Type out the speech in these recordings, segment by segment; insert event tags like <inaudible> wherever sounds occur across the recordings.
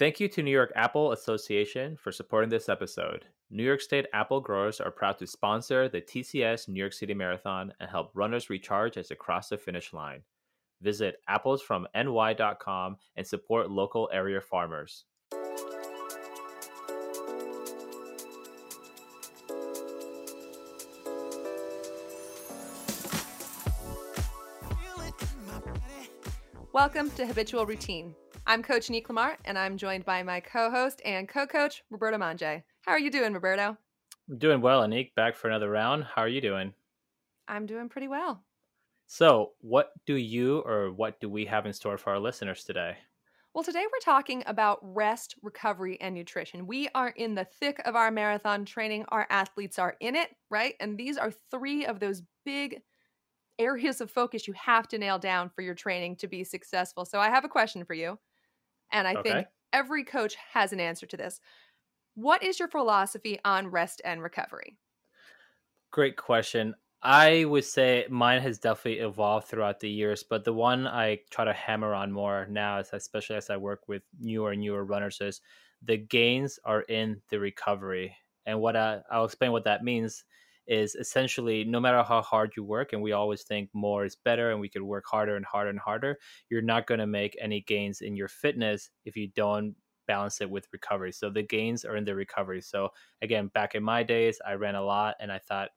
Thank you to New York Apple Association for supporting this episode. New York State apple growers are proud to sponsor the TCS New York City Marathon and help runners recharge as they cross the finish line. Visit applesfromny.com and support local area farmers. Welcome to Habitual Routine. I'm Coach Nick Lamar, and I'm joined by my co-host and co-coach Roberto Mandje. How are you doing, Roberto? I'm doing well, Anik. Back for another round. How are you doing? I'm doing pretty well. So, what do you or what do we have in store for our listeners today? Well, today we're talking about rest, recovery, and nutrition. We are in the thick of our marathon training. Our athletes are in it, right? And these are three of those big areas of focus you have to nail down for your training to be successful. So, I have a question for you. And I Okay. think every coach has an answer to this. What is your philosophy on rest and recovery? Great question. I would say mine has definitely evolved throughout the years, but the one I try to hammer on more now, is especially as I work with newer and newer runners, is the gains are in the recovery. And what I, I'll explain what that means is essentially no matter how hard you work, and we always think more is better and we could work harder and harder and harder, you're not going to make any gains in your fitness if you don't balance it with recovery. So the gains are in the recovery. So again, back in my days, I ran a lot and I thought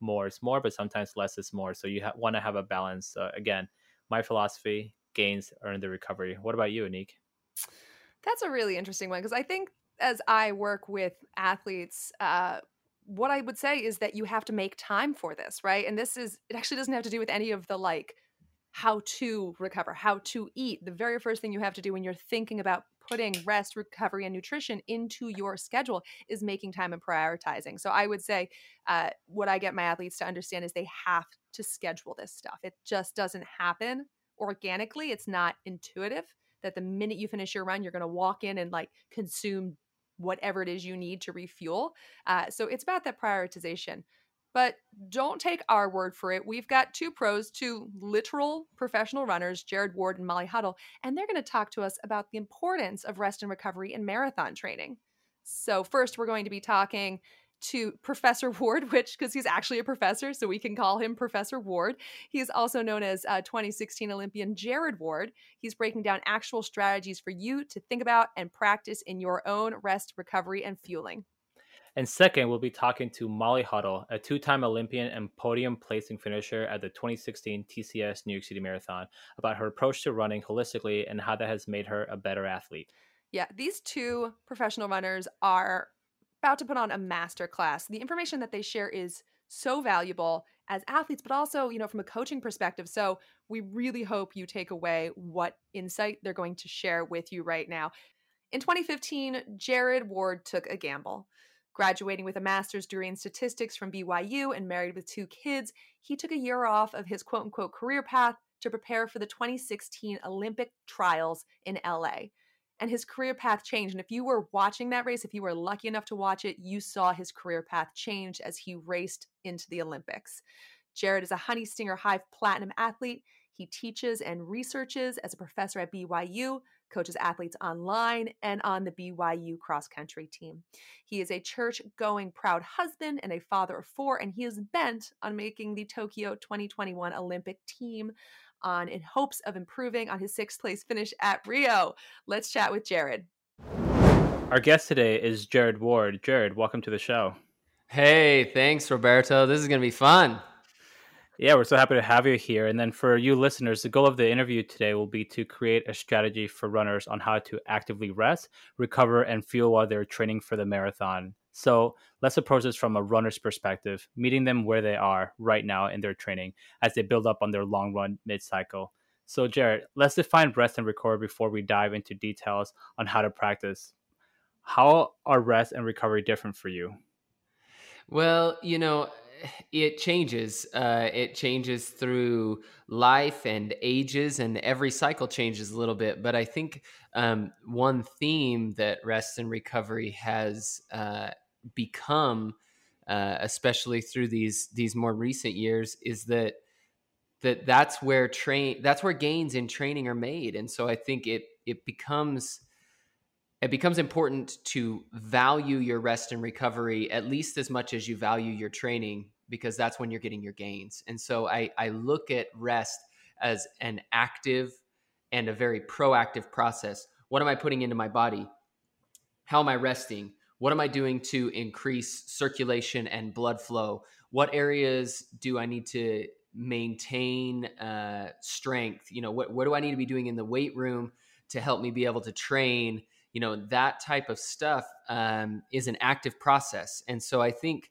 more is more, but sometimes less is more. So you ha- want to have a balance. Again, my philosophy gains are in the recovery. What about you, Anik? That's a really interesting one because I think as I work with athletes, uh, what I would say is that you have to make time for this, right? And this is, it actually doesn't have to do with any of the like how to recover, how to eat. The very first thing you have to do when you're thinking about putting rest, recovery, and nutrition into your schedule is making time and prioritizing. So I would say uh, what I get my athletes to understand is they have to schedule this stuff. It just doesn't happen organically, it's not intuitive that the minute you finish your run, you're going to walk in and like consume whatever it is you need to refuel. Uh, so it's about that prioritization. But don't take our word for it. We've got two pros, two literal professional runners, Jared Ward and Molly Huddle, and they're going to talk to us about the importance of rest and recovery in marathon training. So, first, we're going to be talking to Professor <laughs> Ward, which because he's actually a professor, so we can call him Professor Ward. He's also known as uh, 2016 Olympian Jared Ward. He's breaking down actual strategies for you to think about and practice in your own rest, recovery, and fueling. And second, we'll be talking to Molly Huddle, a two time Olympian and podium placing finisher at the 2016 TCS New York City Marathon, about her approach to running holistically and how that has made her a better athlete. Yeah, these two professional runners are about to put on a master class. The information that they share is so valuable as athletes, but also, you know, from a coaching perspective. So we really hope you take away what insight they're going to share with you right now. In 2015, Jared Ward took a gamble. Graduating with a master's degree in statistics from BYU and married with two kids, he took a year off of his quote unquote career path to prepare for the 2016 Olympic trials in LA and his career path changed. And if you were watching that race, if you were lucky enough to watch it, you saw his career path change as he raced into the Olympics. Jared is a Honey Stinger Hive Platinum athlete. He teaches and researches as a professor at BYU, coaches athletes online, and on the BYU cross country team. He is a church going proud husband and a father of four, and he is bent on making the Tokyo 2021 Olympic team on in hopes of improving on his sixth place finish at Rio. Let's chat with Jared. Our guest today is Jared Ward. Jared, welcome to the show. Hey, thanks, Roberto. This is going to be fun. Yeah, we're so happy to have you here. And then for you listeners, the goal of the interview today will be to create a strategy for runners on how to actively rest, recover, and fuel while they're training for the marathon. So let's approach this from a runner's perspective, meeting them where they are right now in their training as they build up on their long run mid cycle. So, Jared, let's define rest and recover before we dive into details on how to practice. How are rest and recovery different for you? Well, you know, <sighs> it changes. Uh, it changes through life and ages, and every cycle changes a little bit. But I think um, one theme that rest and recovery has uh, become, uh, especially through these these more recent years, is that that that's where train that's where gains in training are made, and so I think it it becomes it becomes important to value your rest and recovery at least as much as you value your training because that's when you're getting your gains. And so I, I look at rest as an active and a very proactive process. What am I putting into my body? How am I resting? What am I doing to increase circulation and blood flow? What areas do I need to maintain uh, strength? You know, what, what do I need to be doing in the weight room to help me be able to train? You know, that type of stuff um, is an active process. And so I think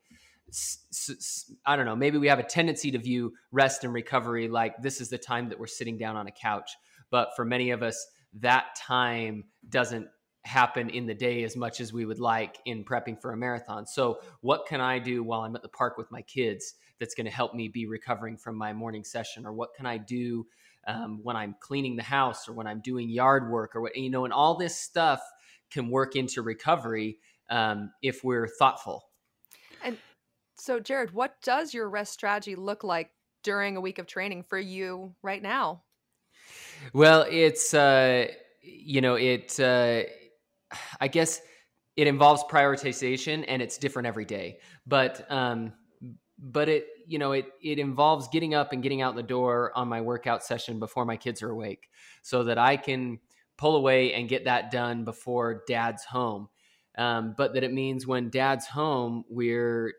I don't know, maybe we have a tendency to view rest and recovery like this is the time that we're sitting down on a couch. But for many of us, that time doesn't happen in the day as much as we would like in prepping for a marathon. So, what can I do while I'm at the park with my kids that's going to help me be recovering from my morning session? Or what can I do um, when I'm cleaning the house or when I'm doing yard work or what, you know, and all this stuff can work into recovery um, if we're thoughtful. And so, Jared, what does your rest strategy look like during a week of training for you right now? Well, it's uh, you know it. Uh, I guess it involves prioritization, and it's different every day. But um, but it you know it it involves getting up and getting out the door on my workout session before my kids are awake, so that I can pull away and get that done before Dad's home. Um, but that it means when Dad's home, we're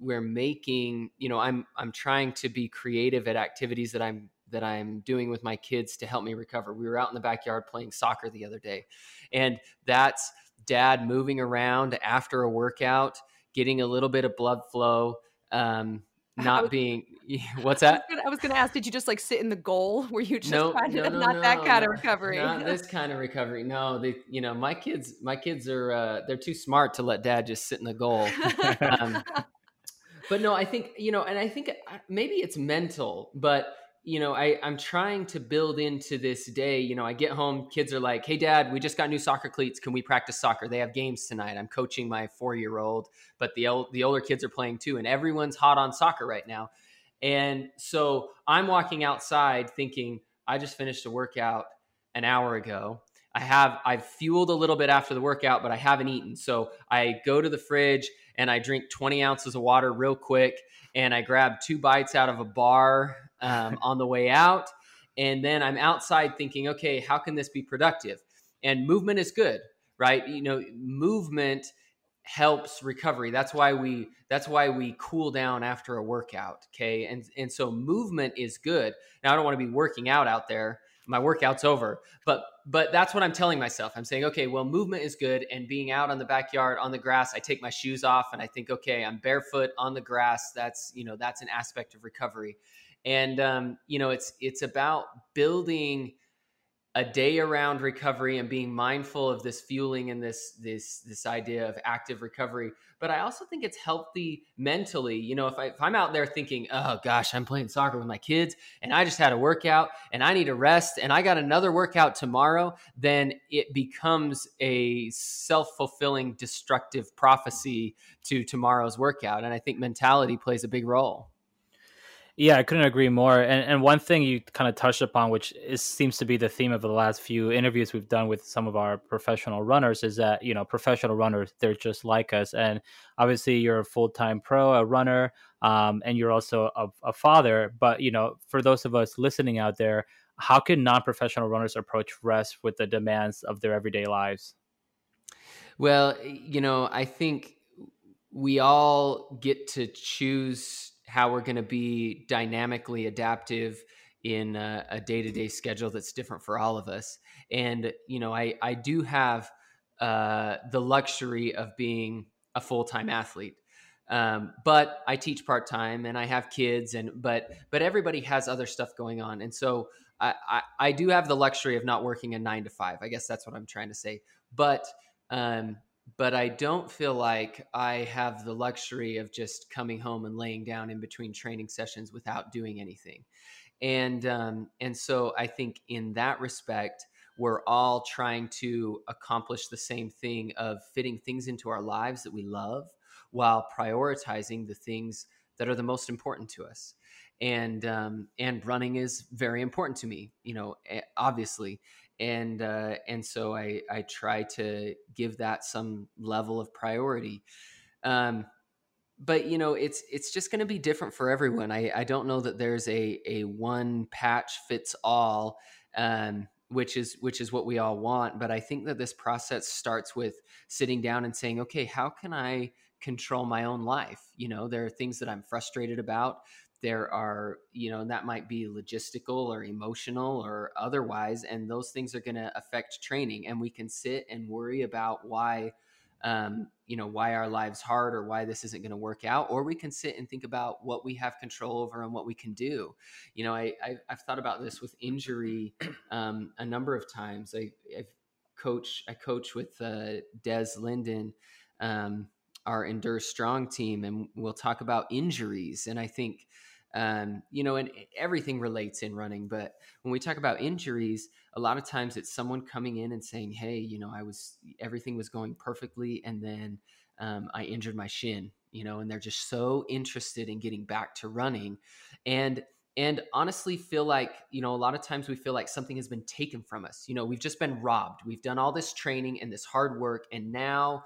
we're making you know i'm i'm trying to be creative at activities that i'm that i'm doing with my kids to help me recover. We were out in the backyard playing soccer the other day and that's dad moving around after a workout getting a little bit of blood flow um, not was, being <laughs> <laughs> what's that? I was going to ask did you just like sit in the goal <laughs> were you just no, kind of no, not no, that kind of recovery? not this kind of recovery. No they you know my kids my kids are uh, they're too smart to let dad just sit in the goal. Um, but no, I think you know, and I think uh, maybe it's mental, but you know, I, I'm trying to build into this day. You know, I get home, kids are like, hey, dad, we just got new soccer cleats. Can we practice soccer? They have games tonight. I'm coaching my four year old, but the, the older kids are playing too. And everyone's hot on soccer right now. And so I'm walking outside thinking, I just finished a workout an hour ago. I have, I've fueled a little bit after the workout, but I haven't eaten. So I go to the fridge and I drink 20 ounces of water real quick and I grab two bites out of a bar um, on the way out. And then I'm outside thinking, okay, how can this be productive? And movement is good, right? You know, movement helps recovery. That's why we that's why we cool down after a workout. Okay. And and so movement is good. Now I don't want to be working out out there my workout's over. But but that's what I'm telling myself. I'm saying, okay, well, movement is good, and being out on the backyard on the grass, I take my shoes off and I think, okay, I'm barefoot on the grass. That's you know that's an aspect of recovery, and um, you know it's it's about building a day around recovery and being mindful of this fueling and this this this idea of active recovery. But i also think it's healthy mentally. You know if, I, if i'm out there thinking oh gosh i'm playing soccer with my kids and i just had a workout and i need to rest and i got another workout tomorrow then it becomes a self-fulfilling destructive prophecy to tomorrow's workout. And i think mentality plays a big role yeah, I couldn't agree more. And and one thing you kind of touched upon, which is, seems to be the theme of the last few interviews we've done with some of our professional runners, is that you know professional runners they're just like us. And obviously, you're a full time pro, a runner, um, and you're also a, a father. But you know, for those of us listening out there, how can non professional runners approach rest with the demands of their everyday lives? Well, you know, I think we all get to choose how we're going to be dynamically adaptive in a, day-to-day schedule that's different for all of us. And you know i i do have uh, the luxury of being a full-time athlete. Um, but i teach part-time and i have kids and but but everybody has other stuff going on. And so I, I, I do have the luxury of not working a nine to five. I guess that's what i'm trying to say. But um, but I don't feel like I have the luxury of just coming home and laying down in between training sessions without doing anything. And um, and so I think in that respect, we're all trying to accomplish the same thing of fitting things into our lives that we love while prioritizing the things that are the most important to us. And um, and running is very important to me, you know, obviously and uh, and so I I try to give that some level of priority. Um, but you know it's it's just going to be different for everyone. I I don't know that there's a a one patch fits all. Um, which is which is what we all want but i think that this process starts with sitting down and saying okay how can i control my own life you know there are things that i'm frustrated about there are you know that might be logistical or emotional or otherwise and those things are going to affect training and we can sit and worry about why um, you know why our lives hard or why this isn't going to work out or we can sit and think about what we have control over and what we can do. You know I, I have thought about this with injury um, a number of times. I, I've coach I coach with uh, Des Linden um, our endure strong team and we'll talk about injuries and I think um, you know, and everything relates in running. But when we talk about injuries, a lot of times it's someone coming in and saying, "Hey, you know, I was everything was going perfectly, and then um, I injured my shin." You know, and they're just so interested in getting back to running, and and honestly feel like you know a lot of times we feel like something has been taken from us. You know, we've just been robbed. We've done all this training and this hard work, and now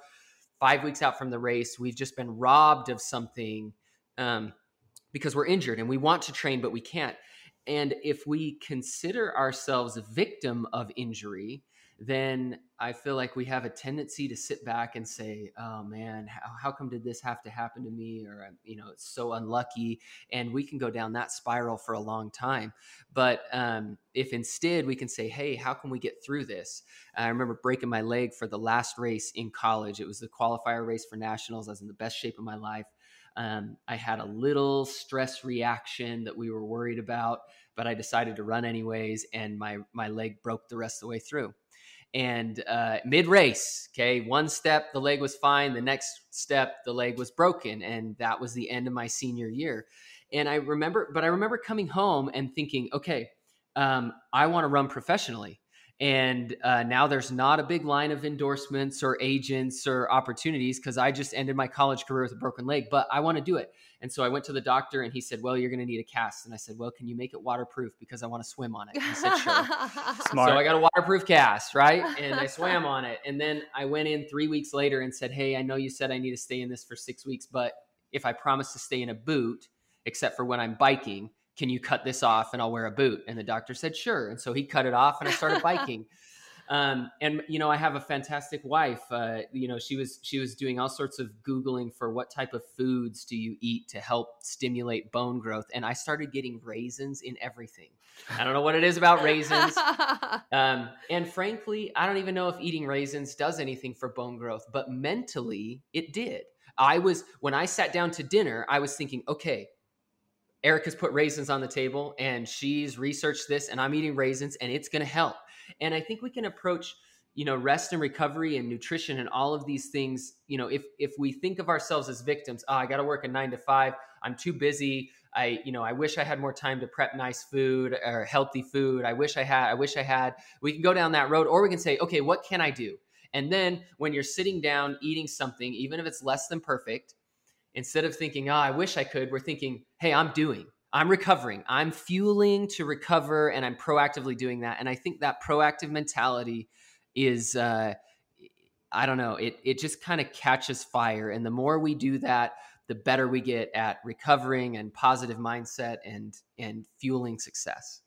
five weeks out from the race, we've just been robbed of something. Um, because we're injured and we want to train, but we can't. And if we consider ourselves a victim of injury, then I feel like we have a tendency to sit back and say, "Oh man, how, how come did this have to happen to me?" Or you know, it's so unlucky, and we can go down that spiral for a long time. But um, if instead we can say, "Hey, how can we get through this?" I remember breaking my leg for the last race in college. It was the qualifier race for nationals. I was in the best shape of my life. Um, I had a little stress reaction that we were worried about, but I decided to run anyways, and my my leg broke the rest of the way through. And uh, mid race, okay, one step the leg was fine, the next step the leg was broken, and that was the end of my senior year. And I remember, but I remember coming home and thinking, okay, um, I want to run professionally and uh, now there's not a big line of endorsements or agents or opportunities because I just ended my college career with a broken leg, but I want to do it. And so I went to the doctor and he said, Well, you're going to need a cast. And I said, Well, can you make it waterproof because I want to swim on it? And he said, Sure. Smart. <laughs> So I got a waterproof cast, right? And I <laughs> swam on it. And then I went in three weeks later and said, Hey, I know you said I need to stay in this for six weeks, but if I promise to stay in a boot, except for when I'm biking, can you cut this off and I'll wear a boot? And the doctor said, sure. And so he cut it off and I started biking. <laughs> Um, and you know, I have a fantastic wife. Uh, you know, she was she was doing all sorts of googling for what type of foods do you eat to help stimulate bone growth, and I started getting raisins in everything. I don't know what it is about raisins, <laughs> um, and frankly, I don't even know if eating raisins does anything for bone growth. But mentally, it did. I was when I sat down to dinner, I was thinking, okay, Erica's put raisins on the table and she's researched this and I'm eating raisins and it's going to help. And I think we can approach, you know, rest and recovery and nutrition and all of these things, you know, if if we think of ourselves as victims, oh, I got to work a 9 to 5, I'm too busy. I, you know, I wish I had more time to prep nice food or healthy food. I wish I had, I wish I had. We can go down that road or we can say, okay, what can I do? And then when you're sitting down eating something, even if it's less than perfect, instead of thinking, oh, I wish I could, we're thinking, hey, I'm doing, I'm recovering, I'm fueling to recover, and I'm proactively doing that. And I think that proactive mentality is, uh, I don't know, it, it just kind of catches fire. And the more we do that, the better we get at recovering and positive mindset and and fueling success.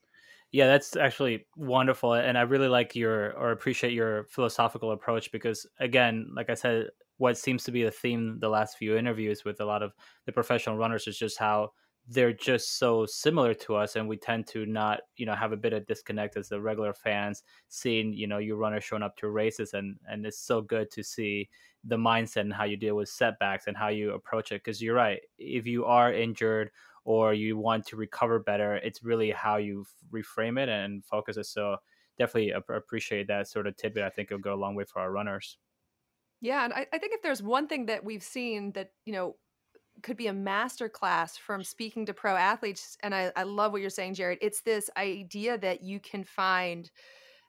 Yeah, that's actually wonderful, and I really like your or appreciate your philosophical approach because, again, like I said, what seems to be a theme the last few interviews with a lot of the professional runners is just how they're just so similar to us and we tend to not you know have a bit of disconnect as the regular fans seeing you know your runners showing up to races and and it's so good to see the mindset and how you deal with setbacks and how you approach it because you're right if you are injured or you want to recover better it's really how you reframe it and focus it so definitely appreciate that sort of tidbit. I think it'll go a long way for our runners yeah, and I, I think if there's one thing that we've seen that, you know, could be a master class from speaking to pro athletes, and I, I love what you're saying, Jared, it's this idea that you can find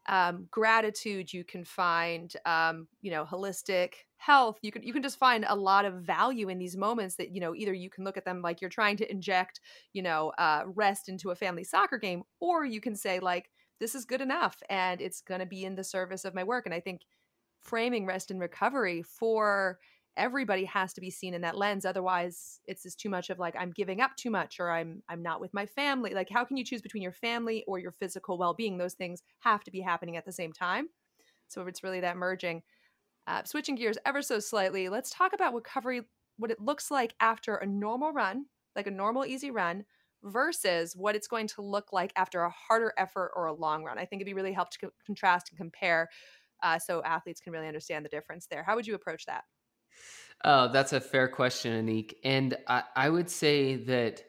um, gratitude, you can find um, you know, holistic health. You can you can just find a lot of value in these moments that, you know, either you can look at them like you're trying to inject, you know, uh, rest into a family soccer game, or you can say like this is good enough and it's going to be in the service of my work. And I think framing rest and recovery for everybody has to be seen in that lens otherwise it's just too much of like i'm giving up too much or i'm i'm not with my family. Like how can you choose between your family or your physical well-being? Those things have to be happening at the same time. So it's really that merging. Uh, switching gears ever so slightly let's talk about recovery what it looks like after a normal run like a normal easy run versus what it's going to look like after a harder effort or a long run. I think it'd be really helpful to co- contrast and compare uh, so athletes can really understand the difference there how would you approach that Oh, that's a fair question, Anik. And I, I would say that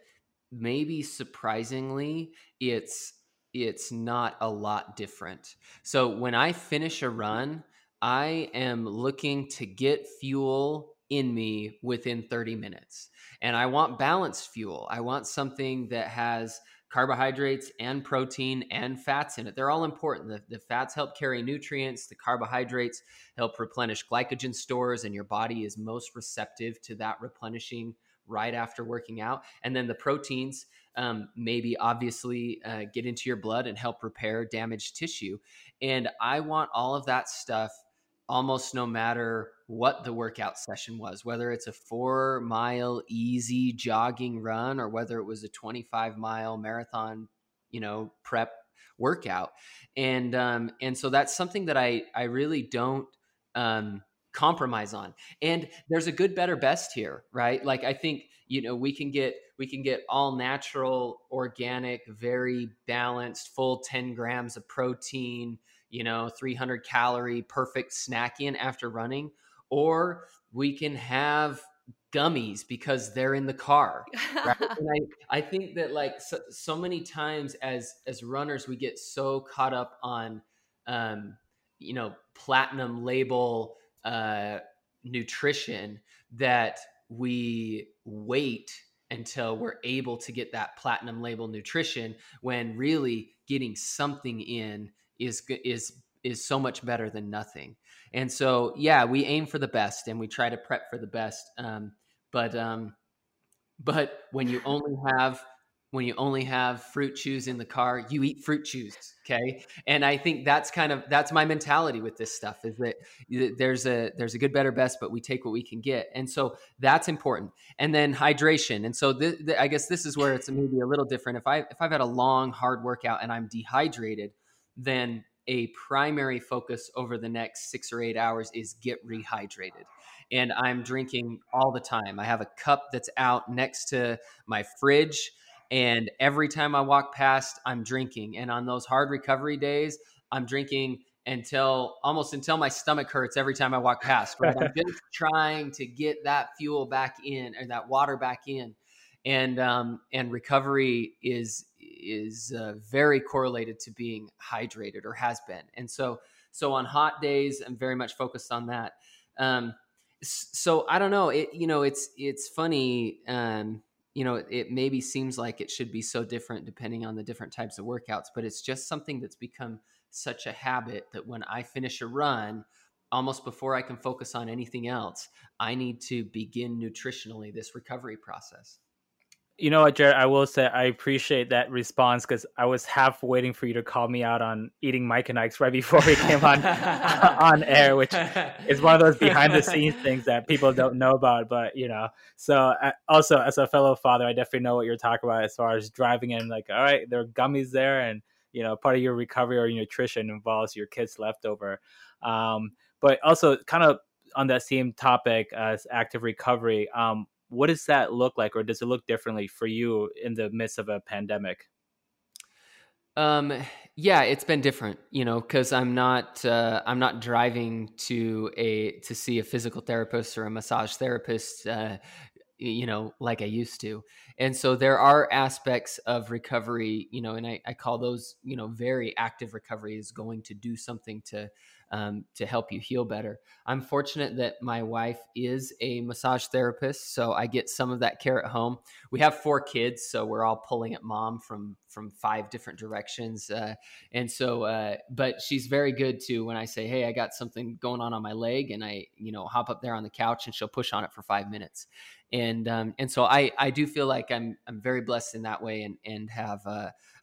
maybe surprisingly, it's it's not a lot different. So when I finish a run, I am looking to get fuel in me within 30 minutes. And I want balanced fuel. I want something that has carbohydrates and protein and fats in it. They're all important. The, the, fats help carry nutrients, the carbohydrates help replenish glycogen stores, and your body is most receptive to that replenishing right after working out. And then the proteins um, maybe obviously uh, get into your blood and help repair damaged tissue. And I want all of that stuff almost no matter what the workout session was, whether it's a four mile easy jogging run or whether it was a 25 mile marathon, you know, prep workout. And, um, and so that's something that I, I really don't, um, compromise on. And there's a good, better, best here, right? Like, I think, you know, we can get, we can get all natural, organic, very balanced, full 10 grams of protein, you know, 300 calorie perfect snack in after running, or we can have gummies because they're in the car. <laughs> Right? and I, I think that like so, so, many times as as runners we get so caught up on um, you know platinum label uh, nutrition that we wait until we're able to get that platinum label nutrition when really getting something in is is is so much better than nothing. And so, yeah, we aim for the best and we try to prep for the best. Um, but um, but when you only have when you only have fruit chews in the car, you eat fruit chews. Okay. And I think that's kind of, that's my mentality with this stuff is that there's a, there's a good, better, best, but we take what we can get. And so that's important. And then hydration. And so th- th- I guess this is where it's maybe a little different. If I, if I've had a long, hard workout and I'm dehydrated, then a primary focus over the next six or eight hours is get rehydrated. And I'm drinking all the time. I have a cup that's out next to my fridge. And every time I walk past, I'm drinking. And on those hard recovery days, I'm drinking until almost until my stomach hurts every time I walk past. Right? I'm <laughs> just trying to get that fuel back in or that water back in. And um, and recovery is is uh, very correlated to being hydrated or has been. And so, so on hot days, I'm very much focused on that. Um, so I don't know. It you know it's it's funny. Um, you know, it maybe seems like it should be so different depending on the different types of workouts, but it's just something that's become such a habit that when I finish a run, almost before I can focus on anything else, I need to begin nutritionally this recovery process you know what, Jared? I will say I appreciate that response because I was half waiting for you to call me out on eating Mike and Ike's right <laughs> before we came on <laughs> on air, which is one of those behind the scenes things that people don't know about. But you know, so uh, also as a fellow father, I definitely know what you're talking about as far as driving in. Like, all right, there are gummies there, and you know, part of your recovery or your nutrition involves your kids' leftover. Um, but also, kind of on that same topic as active recovery. Um, what does that look like or does it look differently for you in the midst of a pandemic? Um yeah it's been different you know because i'm not uh, i'm not driving to a to see a physical therapist or a massage therapist uh, you know like i used to. And so there are aspects of recovery you know and I, I call those you know very active recovery is going to do something to um, to help you heal better. I'm fortunate that my wife is a massage therapist, so I get some of that care at home. We have four kids, so we're all pulling at mom from from five different directions, uh, and so. Uh, but she's very good too. When I say, "Hey, I got something going on on my leg," and I, you know, hop up there on the couch, and she'll push on it for five minutes, and um, and so I I do feel like I'm I'm very blessed in that way, and and have.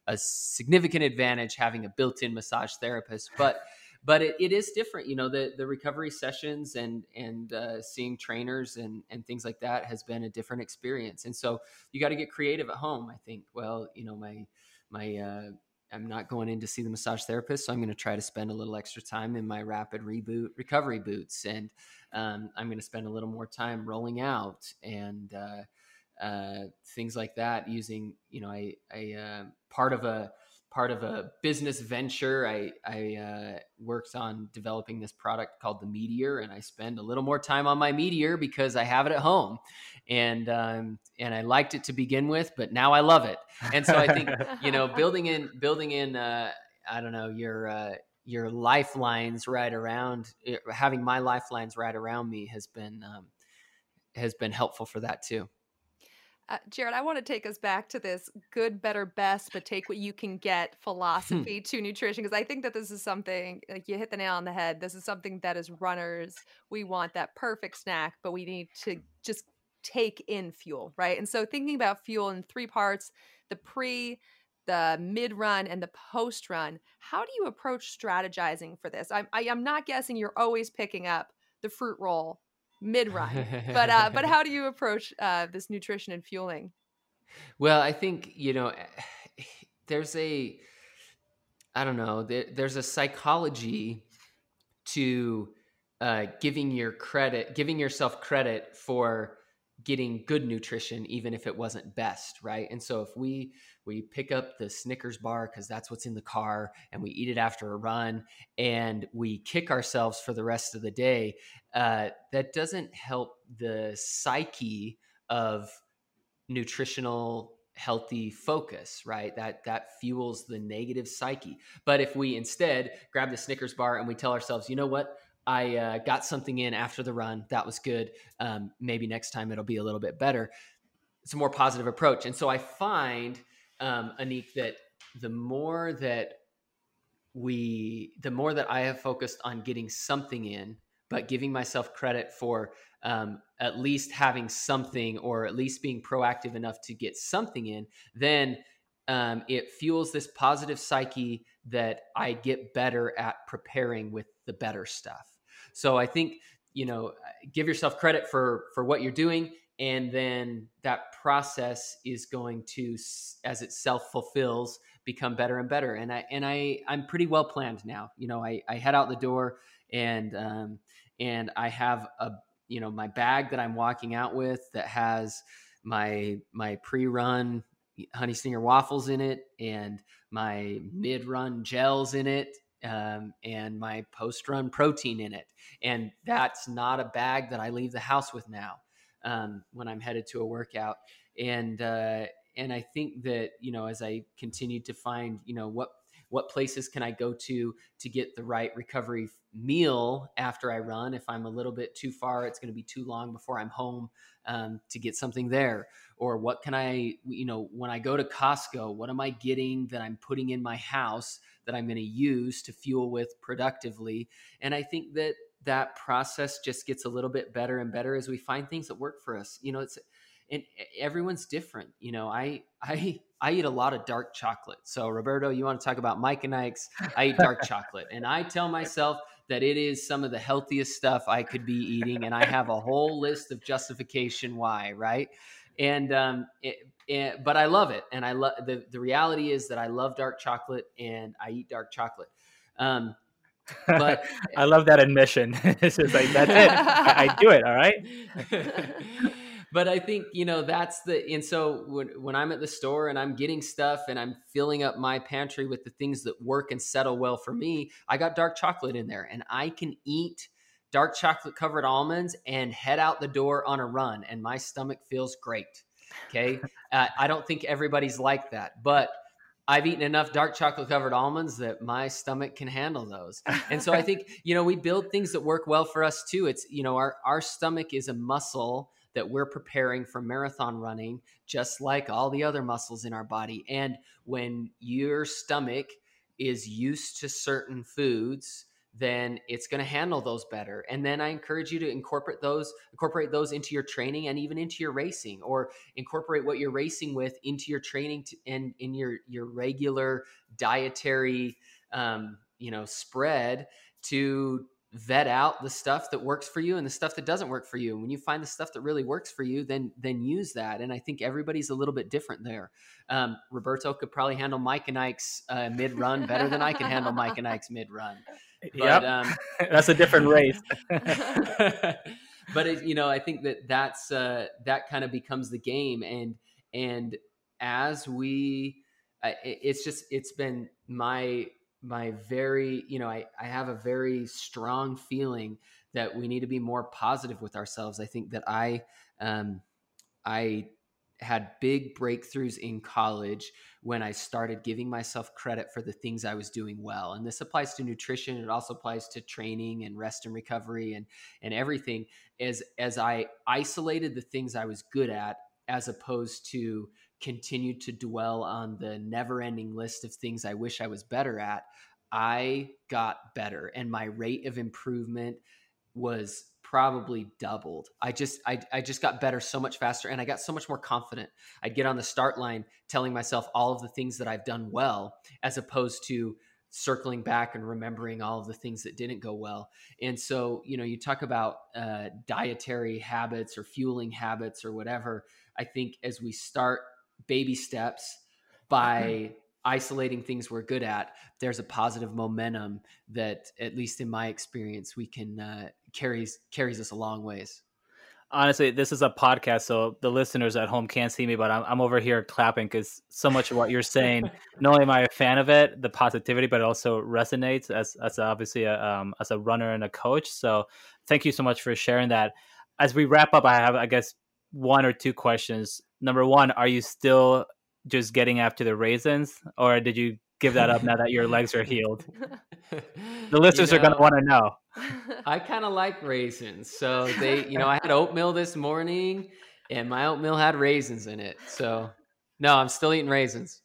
A significant advantage having a built-in massage therapist. But but it, it is different, you know. The the recovery sessions and and uh, seeing trainers and and things like that has been a different experience. And so you got to get creative at home. I think. Well, you know, my my uh, I'm not going in to see the massage therapist, so I'm going to try to spend a little extra time in my rapid reboot recovery boots, and um, I'm going to spend a little more time rolling out and uh, uh, things like that. Using, you know, I, I uh, part of a part of a business venture. I, I uh, worked on developing this product called the Meteor, and I spend a little more time on my Meteor because I have it at home, and um, and I liked it to begin with, but now I love it. And so I think you know, <laughs> building in building in, uh, I don't know, your uh, your lifelines right around, eh, having my lifelines right around me has been um, has been helpful for that too. Uh, Jared, I want to take us back to this good, better, best, but take what you can get hmm. philosophy to nutrition because I think that this is something like you hit the nail on the head. This is something that as runners, we want that perfect snack, but we need to just take in fuel, right? And so thinking about fuel in three parts the pre, the mid run, and the post run, how do you approach strategizing for this? I'm, i am not guessing you're always picking up the fruit roll mid run. but uh, but <laughs> how do you approach uh, this nutrition and fueling? Well, I think you know <sighs> there's a I don't know there, there's a psychology to uh, giving your credit, giving yourself credit for getting good nutrition even if it wasn't best right and so if we we pick up the snickers bar because that's what's in the car and we eat it after a run and we kick ourselves for the rest of the day uh, that doesn't help the psyche of nutritional healthy focus right that that fuels the negative psyche but if we instead grab the snickers bar and we tell ourselves you know what I uh, got something in after the run. That was good. Um, maybe next time it'll be a little bit better. It's a more positive approach. And so I find, um, Anik, that the more that we, the more that I have focused on getting something in, but giving myself credit for um, at least having something or at least being proactive enough to get something in, then um, it fuels this positive psyche that I get better at preparing with the better stuff. So I think you know give yourself credit for for what you're doing and then that process is going to as it self fulfills become better and better. And i and i i'm pretty well planned now. You know i i head out the door and um and i have a you know my bag that i'm walking out with that has my my pre-run honey stinger waffles in it and my mid-run gels in it um, and my post run protein in it. And that's not a bag that I leave the house with now um, when I'm headed to a workout. And, uh, and I think that, you know, as I continue to find, you know, what, what places can I go to to get the right recovery meal after I run? If I'm a little bit too far, it's going to be too long before I'm home um, to get something there. Or what can I, you know, when I go to Costco, what am I getting that I'm putting in my house that I'm going to use to fuel with productively. And I think that that process just gets a little bit better and better as we find things that work for us. You know, it's and everyone's different. You know, I I I eat a lot of dark chocolate. So Roberto, you want to talk about Mike and Ike's? I eat dark chocolate, and I tell myself that it is some of the healthiest stuff I could be eating, and I have a whole list of justification why. Right, and um, it, and, but I love it, and I love the the reality is that I love dark chocolate, and I eat dark chocolate. Um, but <laughs> I love that admission. <laughs> it's just like that's it. I, I do it. All right. <laughs> but I think you know that's the and so when when I'm at the store and I'm getting stuff and I'm filling up my pantry with the things that work and settle well for me, I got dark chocolate in there, and I can eat dark chocolate covered almonds and head out the door on a run, and my stomach feels great. Okay. Uh, I don't think everybody's like that, but I've eaten enough dark chocolate covered almonds that my stomach can handle those. And so I <laughs> think, you know, we build things that work well for us too. It's, you know, our, our stomach is a muscle that we're preparing for marathon running, just like all the other muscles in our body. And when your stomach is used to certain foods, then it's going to handle those better. And then I encourage you to incorporate those incorporate those into your training and even into your racing or incorporate what you're racing with into your training to, and in your your regular dietary um, you know spread to vet out the stuff that works for you and the stuff that doesn't work for you. And when you find the stuff that really works for you, then then use that. And I think everybody's a little bit different there. Um, Roberto could probably handle Mike and Ike's uh, mid run better than I can handle Mike and Ike's mid But, um, <laughs> that's a different race. <laughs> <laughs> but it, you know, I think that that's uh, that kind of becomes the game, and and as we, uh, it's just it's been my my very you know I, I have a very strong feeling that we need to be more positive with ourselves. I think that i um, i had big breakthroughs in college when i started giving myself credit for the things i was doing well. And this applies to nutrition it also applies to training and rest and recovery and and everything. As as i isolated the things i was good at as opposed to continue to dwell on the never ending list of things I wish I was better at, I got better. And my rate of improvement was probably doubled. I just I, I just got better so much faster and I got so much more confident. I'd get on the start line telling myself all of the things that I've done well as opposed to circling back and remembering all of the things that didn't go well. And so, you know, you talk about uh, dietary habits or fueling habits or whatever. I think as we start baby steps by isolating things we're good at, there's a positive momentum that, at least in my experience, we can uh, carries carries us a long ways. Honestly, this is a podcast, so the listeners at home can't see me, but I'm, I'm over here clapping because so much of what you're saying, <laughs> not only am I a fan of it, the positivity, but it also resonates as as obviously a um, as a runner and a coach. So, thank you so much for sharing that. As we wrap up, I have, I guess, one or two questions. Number one, are you still just getting after the raisins, or did you give that up now that your legs are healed? <laughs> The listeners you know, are going to want to know. I kind of like raisins, so they, you know, I had oatmeal this morning, and my oatmeal had raisins in it. So, no, I'm still eating raisins.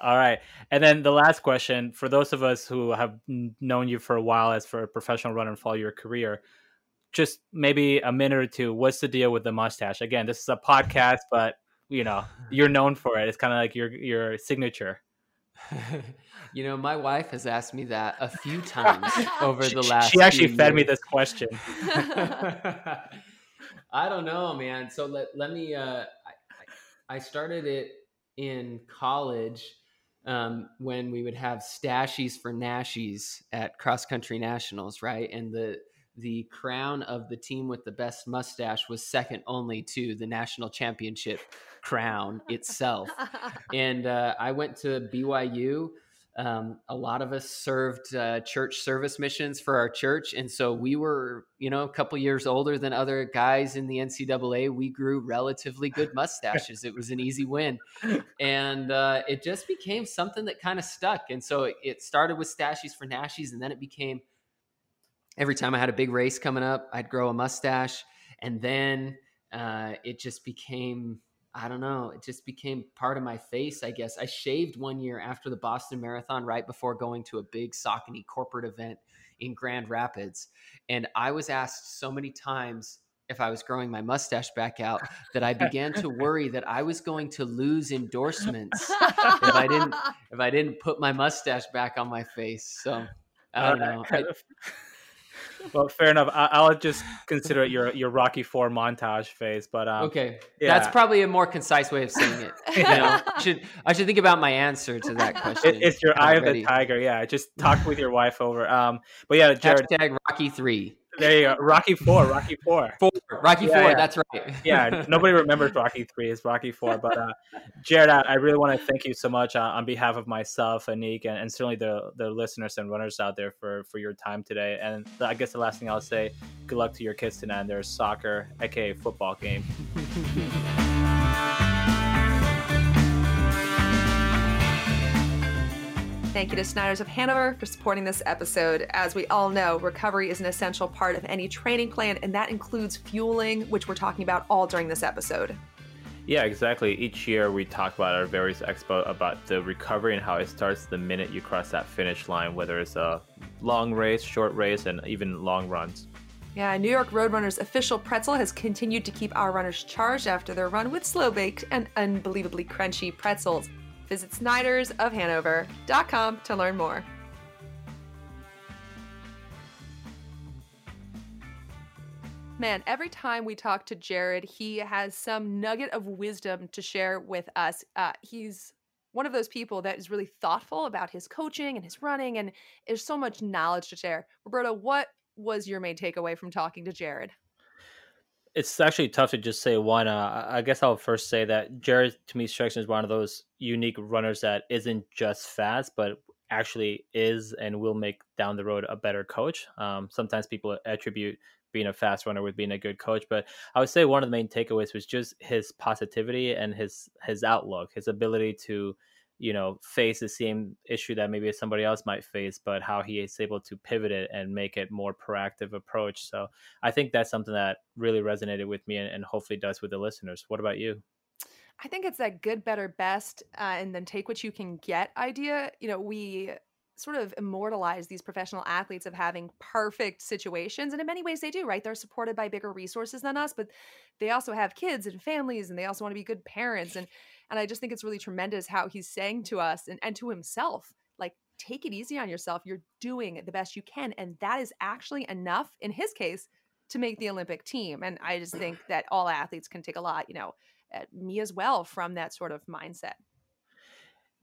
All right. And then the last question for those of us who have known you for a while as for a professional runner and follow your career, just maybe a minute or two. What's the deal with the mustache? Again, this is a podcast, but you know, <laughs> you're known for it. It's kind of like your your signature. <laughs> you know, my wife has asked me that a few times <laughs> over the last. She actually fed years. me this question. I don't know, man. So let let me. Uh, I, I started it in college um, when we would have stashies for nashies at cross country nationals, right? And the the crown of the team with the best mustache was second only to the national championship crown itself. <laughs> and uh, I went to BYU. Um, a lot of us served uh, church service missions for our church, and so we were, you know, a couple years older than other guys in the NCAA. We grew relatively good mustaches. it was an easy win, and uh, it just became something that kind of stuck. And so it, it started with stashies for nashies, and then it became every time I had a big race coming up, I'd grow a mustache. And then uh, it just became, I don't know, it just became part of my face, I guess. I shaved one year after the Boston Marathon, right before going to a big Saucony corporate event in Grand Rapids. And I was asked so many times if I was growing my mustache back out that I began to worry that I was going to lose endorsements if I didn't if I didn't put my mustache back on my face. So I don't know. I, well, fair enough. I, will just consider it your your Rocky Four montage phase. But um, okay, yeah. that's probably a more concise way of saying it. <laughs> You know, I should I should think about my answer to that question. It, it's your eye of the tiger. Yeah, just talk with your wife over. Um, but yeah, Jared. Hashtag Rocky Three. There you go. Rocky Four. Rocky Four. Four. Rocky yeah, Four. Yeah. That's right. <laughs> yeah. Nobody <laughs> remembers Rocky Three. It's Rocky Four. But uh, Jared, I, I, really want to thank you so much uh, on behalf of myself, Anik, and, and certainly the the listeners and runners out there for for your time today. And I guess the last thing I'll say, good luck to your kids tonight in their soccer, aka football game. <laughs> Thank you to Snyder's of Hanover for supporting this episode. As we all know, recovery is an essential part of any training plan, and that includes fueling, which we're talking about all during this episode. Yeah, exactly. Each year we talk about our various expo about the recovery and how it starts the minute you cross that finish line, whether it's a long race, short race, and even long runs. Yeah, New York Roadrunners official pretzel has continued to keep our runners charged after their run with slow baked and unbelievably crunchy pretzels. Visit snydersofhanover.com to learn more. Man, every time we talk to Jared, he has some nugget of wisdom to share with us. Uh, he's one of those people that is really thoughtful about his coaching and his running, and there's so much knowledge to share. Roberto, what was your main takeaway from talking to Jared? It's actually tough to just say one. Uh, I guess I'll first say that Jared, to me, strikes as one of those unique runners that isn't just fast, but actually is and will make down the road a better coach. Um, sometimes people attribute being a fast runner with being a good coach, but I would say one of the main takeaways was just his positivity and his his outlook, his ability to you know face the same issue that maybe somebody else might face but how he is able to pivot it and make it more proactive approach. So i think that's something that really resonated with me and, and hopefully does with the listeners. What about you? I think it's that good better best uh, and then take what you can get idea. You know we sort of immortalize these professional athletes of having perfect situations and in many ways they do right? They're supported by bigger resources than us but they also have kids and families and they also want to be good parents and and I just think it's really tremendous how he's saying to us and, and to himself, like, take it easy on yourself. You're doing the best you can. And that is actually enough, in his case, to make the Olympic team. And I just think <sighs> that all athletes can take a lot, you know, me as well, from that sort of mindset.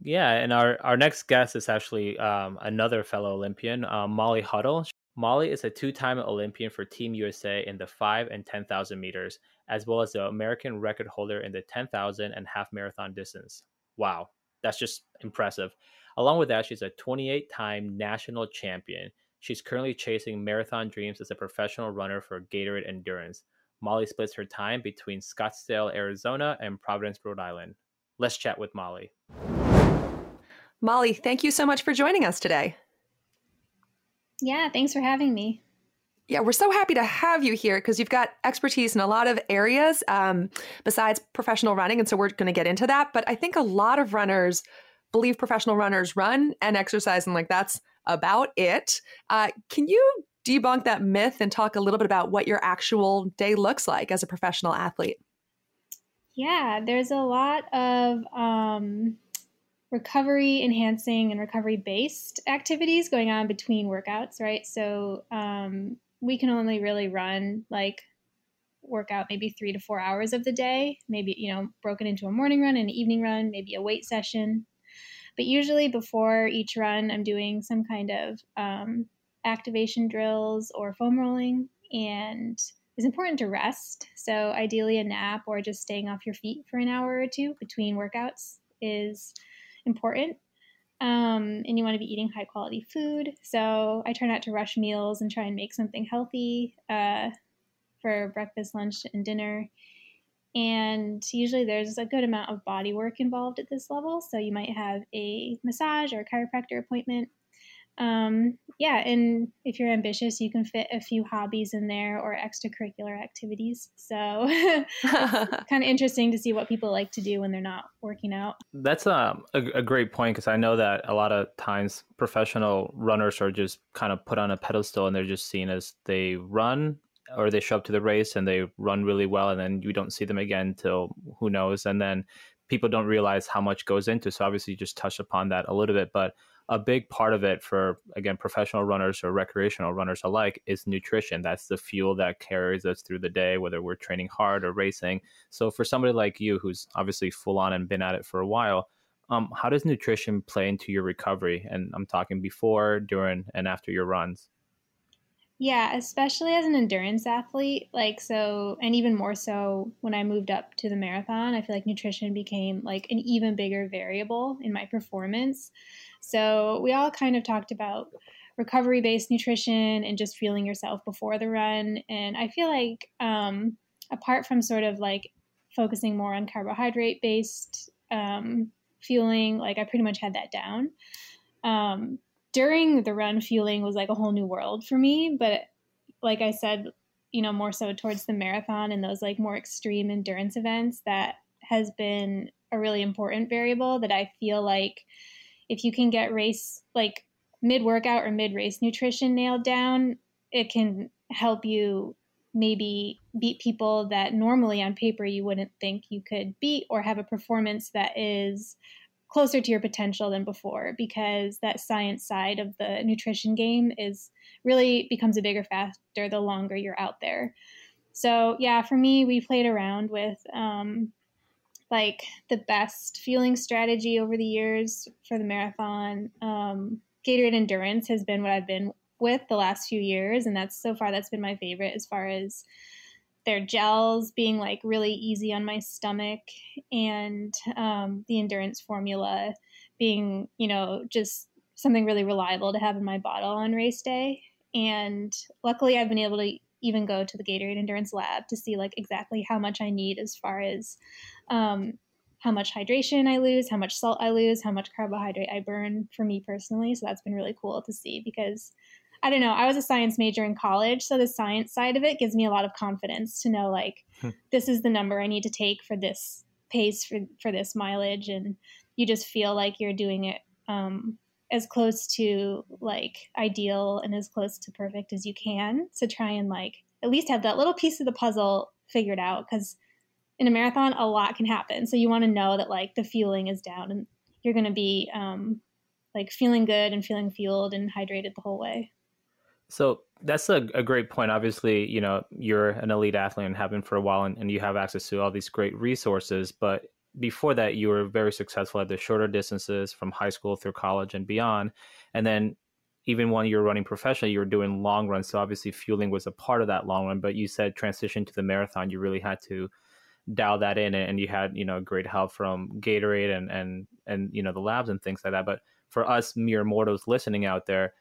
Yeah, and our, our next guest is actually um, another fellow Olympian, um, Molly Huddle. Molly is a two time Olympian for Team USA in the 5 and 10,000 meters as well as the American record holder in the 10,000 and half marathon distance. Wow, that's just impressive. Along with that, she's a 28 time national champion. She's currently chasing marathon dreams as a professional runner for Gatorade Endurance. Molly splits her time between Scottsdale, Arizona and Providence, Rhode Island. Let's chat with Molly. Molly, thank you so much for joining us today. Yeah, thanks for having me. Yeah, we're so happy to have you here because you've got expertise in a lot of areas um, besides professional running. And so we're going to get into that. But I think a lot of runners believe professional runners run and exercise, and like that's about it. Uh, can you debunk that myth and talk a little bit about what your actual day looks like as a professional athlete? Yeah, there's a lot of um, recovery enhancing and recovery based activities going on between workouts, right? So, um, we can only really run like workout maybe three to four hours of the day, maybe, you know, broken into a morning run and an evening run, maybe a weight session. But usually before each run, I'm doing some kind of um, activation drills or foam rolling. And it's important to rest. So, ideally, a nap or just staying off your feet for an hour or two between workouts is important um, and you want to be eating high quality food. So I try not to rush meals and try and make something healthy uh, for breakfast, lunch, and dinner. And usually there's a good amount of body work involved at this level. So you might have a massage or a chiropractor appointment um, yeah, and if you're ambitious, you can fit a few hobbies in there or extracurricular activities. So <laughs> <laughs> kind of interesting to see what people like to do when they're not working out. That's um, a, a great point because I know that a lot of times professional runners are just kind of put on a pedestal and they're just seen as they run or they show up to the race and they run really well and then you don't see them again till who knows and then people don't realize how much goes into so obviously you just touched upon that a little bit but a big part of it for again professional runners or recreational runners alike is nutrition. That's the fuel that carries us through the day whether we're training hard or racing. So for somebody like you who's obviously full on and been at it for a while um, how does nutrition play into your recovery? And i'm talking before during and after your runs yeah, especially as an endurance athlete, like so, and even more so when I moved up to the marathon, I feel like nutrition became like an even bigger variable in my performance. So we all kind of talked about recovery based nutrition and just feeling yourself before the run. And I feel like, um, apart from sort of like focusing more on carbohydrate based um, fueling, like I pretty much had that down. Um, during the run, fueling was like a whole new world for me. But like I said, you know, more so towards the marathon and those like more extreme endurance events, that has been a really important variable that I feel like if you can get race like mid workout or mid race nutrition nailed down, it can help you maybe beat people that normally on paper you wouldn't think you could beat or have a performance that is closer to your potential than before because that science side of the nutrition game is really becomes a bigger factor the longer you're out there. So yeah, for me, we played around with um, like the best fueling strategy over the years for the marathon. Um, Gatorade Endurance has been what I've been with the last few years, and that's so far that's been my favorite as far as their gels being like really easy on my stomach and um, the endurance formula being you know just something really reliable to have in my bottle on race day. And luckily i've been able to even go to the gatorade endurance lab to see like exactly how much i need as far as um, how much hydration i lose how much salt i lose how much carbohydrate i burn for me personally. So that's been really cool to see because I don't know. I was a science major in college, so the science side of it gives me a lot of confidence to know like hmm. this is the number I need to take for this pace for for this mileage, and you just feel like you're doing it um, as close to like ideal and as close to perfect as you can to try and like at least have that little piece of the puzzle figured out because in a marathon a lot can happen so you want to know that like the fueling is down and you're going to be um, like feeling good and feeling fueled and hydrated the whole way so that's a, a great point. Obviously, you know, you're an elite athlete and have been for a while and, and you have access to all these great resources. But before that, you were very successful at the shorter distances from high school through college and beyond. And then even when you were running professionally, you were doing long runs. So obviously fueling was a part of that long run, but you said transition to the marathon, you really had to dial that in and you had, you know, great help from Gatorade and, and, and, you know, the labs and things like that. But for us mere mortals listening out there,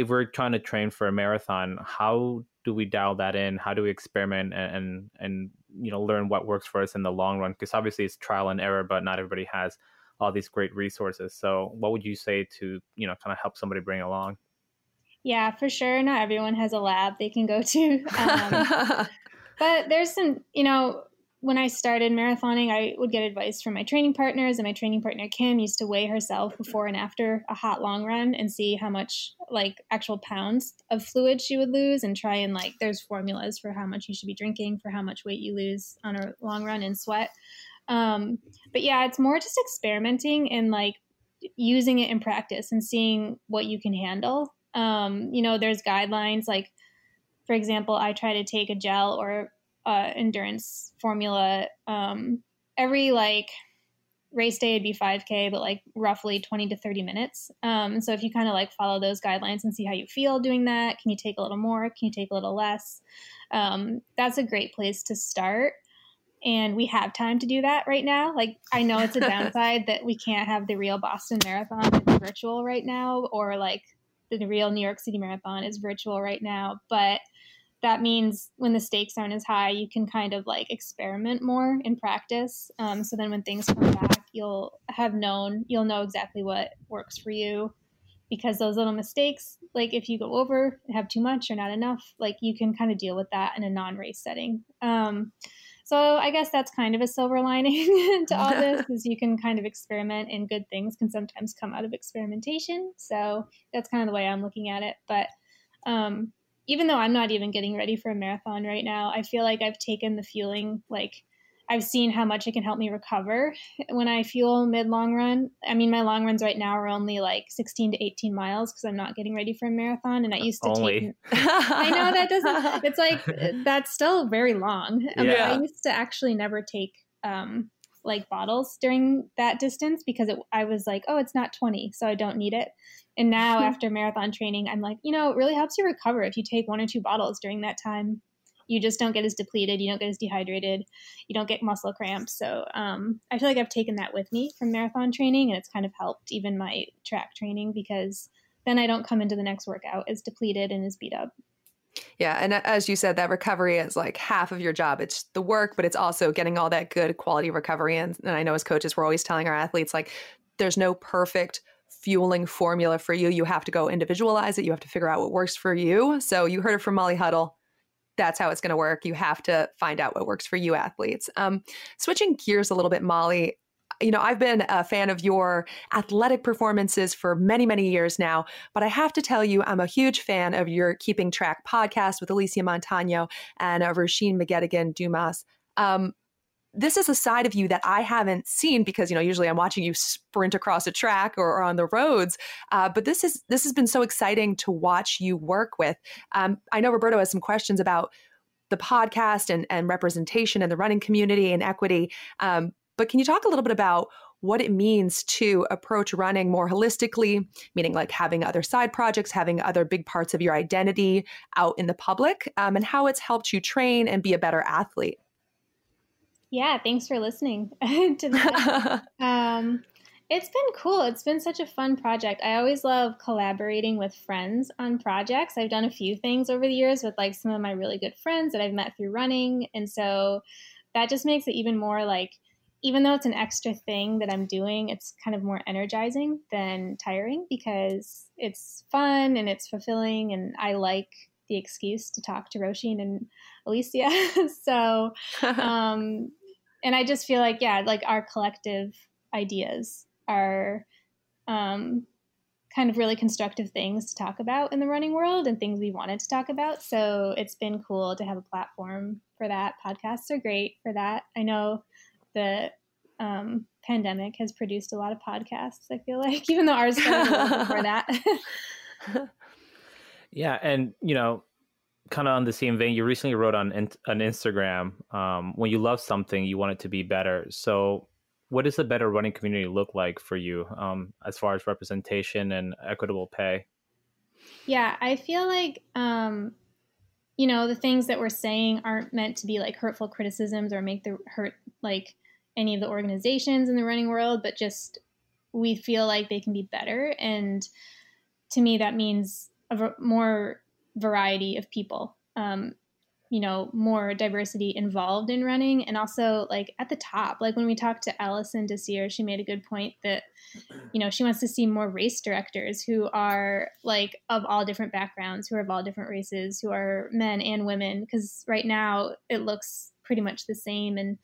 if we're trying to train for a marathon, how do we dial that in? How do we experiment and and, and you know learn what works for us in the long run? Because obviously it's trial and error, but not everybody has all these great resources. So, what would you say to you know kind of help somebody bring along? Yeah, for sure. Not everyone has a lab they can go to, um, <laughs> but there's some you know when I started marathoning, I would get advice from my training partners, and my training partner Kim used to weigh herself before and after a hot long run and see how much like actual pounds of fluid she would lose, and try and like there's formulas for how much you should be drinking for how much weight you lose on a long run in sweat. Um, but yeah, it's more just experimenting and like using it in practice and seeing what you can handle. Um, you know, there's guidelines like, for example, I try to take a gel or uh, endurance formula. Um, every like race day would be 5K, but like roughly 20 to 30 minutes. Um, and so if you kind of like follow those guidelines and see how you feel doing that, can you take a little more? Can you take a little less? Um, that's a great place to start. And we have time to do that right now. Like, I know it's a <laughs> downside that we can't have the real Boston Marathon it's virtual right now, or like the real New York City Marathon is virtual right now. But that means when the stakes aren't as high, you can kind of like experiment more in practice. Um, so then when things come back, you'll have known, you'll know exactly what works for you because those little mistakes, like if you go over, have too much or not enough, like you can kind of deal with that in a non race setting. Um, so I guess that's kind of a silver lining <laughs> to all this <laughs> is you can kind of experiment and good things can sometimes come out of experimentation. So that's kind of the way I'm looking at it. But um, even though I'm not even getting ready for a marathon right now, I feel like I've taken the fueling like I've seen how much it can help me recover when I fuel mid long run. I mean, my long runs right now are only like 16 to 18 miles because I'm not getting ready for a marathon. And I used to only. take. <laughs> I know that doesn't. It's like <laughs> that's still very long. Yeah. I used to actually never take um, like bottles during that distance because it, I was like, oh, it's not 20, so I don't need it. And now after marathon training, I'm like, you know, it really helps you recover if you take one or two bottles during that time. You just don't get as depleted, you don't get as dehydrated, you don't get muscle cramps. So um, I feel like I've taken that with me from marathon training, and it's kind of helped even my track training because then I don't come into the next workout as depleted and as beat up. Yeah. And as you said, that recovery is like half of your job. It's the work, but it's also getting all that good quality recovery. And, and I know as coaches, we're always telling our athletes, like, there's no perfect fueling formula for you. You have to go individualize it. You have to figure out what works for you. So you heard it from Molly Huddle. That's how it's going to work. You have to find out what works for you, athletes. Um, switching gears a little bit, Molly, you know, I've been a fan of your athletic performances for many, many years now, but I have to tell you, I'm a huge fan of your Keeping Track podcast with Alysia Montaño and uh, Roisin McGettigan Dumas. Um, this is a side of you that I haven't seen because you know usually I'm watching you sprint across a track or, or on the roads. Uh, but this is this has been so exciting to watch you work with. Um, I know Roberto has some questions about the podcast and, and representation in the running community and equity. Um, but can you talk a little bit about what it means to approach running more holistically, meaning like having other side projects, having other big parts of your identity out in the public, um, and how it's helped you train and be a better athlete? Yeah, thanks for listening <laughs> to that. <laughs> um, it's been cool. It's been such a fun project. I always love collaborating with friends on projects. I've done a few things over the years with like some of my really good friends that I've met through running. And so that just makes it even more like, even though it's an extra thing that I'm doing, it's kind of more energizing than tiring because it's fun and it's fulfilling. And I like the excuse to talk to Roisin and Alysia. <laughs> so, <laughs> um, and I just feel like, yeah, like our collective ideas are um, kind of really constructive things to talk about in the running world and things we wanted to talk about. So it's been cool to have a platform for that. Podcasts are great for that. I know the um, pandemic has produced a lot of podcasts. I feel like, <laughs> even though ours started before that. <laughs> yeah, and you know, kind of on the same vein, you recently wrote on on Instagram, um, when you love something, you want it to be better. So, what does a better running community look like for you, um, as far as representation and equitable pay? Yeah, I feel like um, you know the things that we're saying aren't meant to be like hurtful criticisms or make the hurt like any of the organizations in the running world, but just we feel like they can be better. And to me, that means a more variety of people um, you know more diversity involved in running and also like at the top like when we talked to allison desir she made a good point that you know she wants to see more race directors who are like of all different backgrounds who are of all different races who are men and women because right now it looks pretty much the same and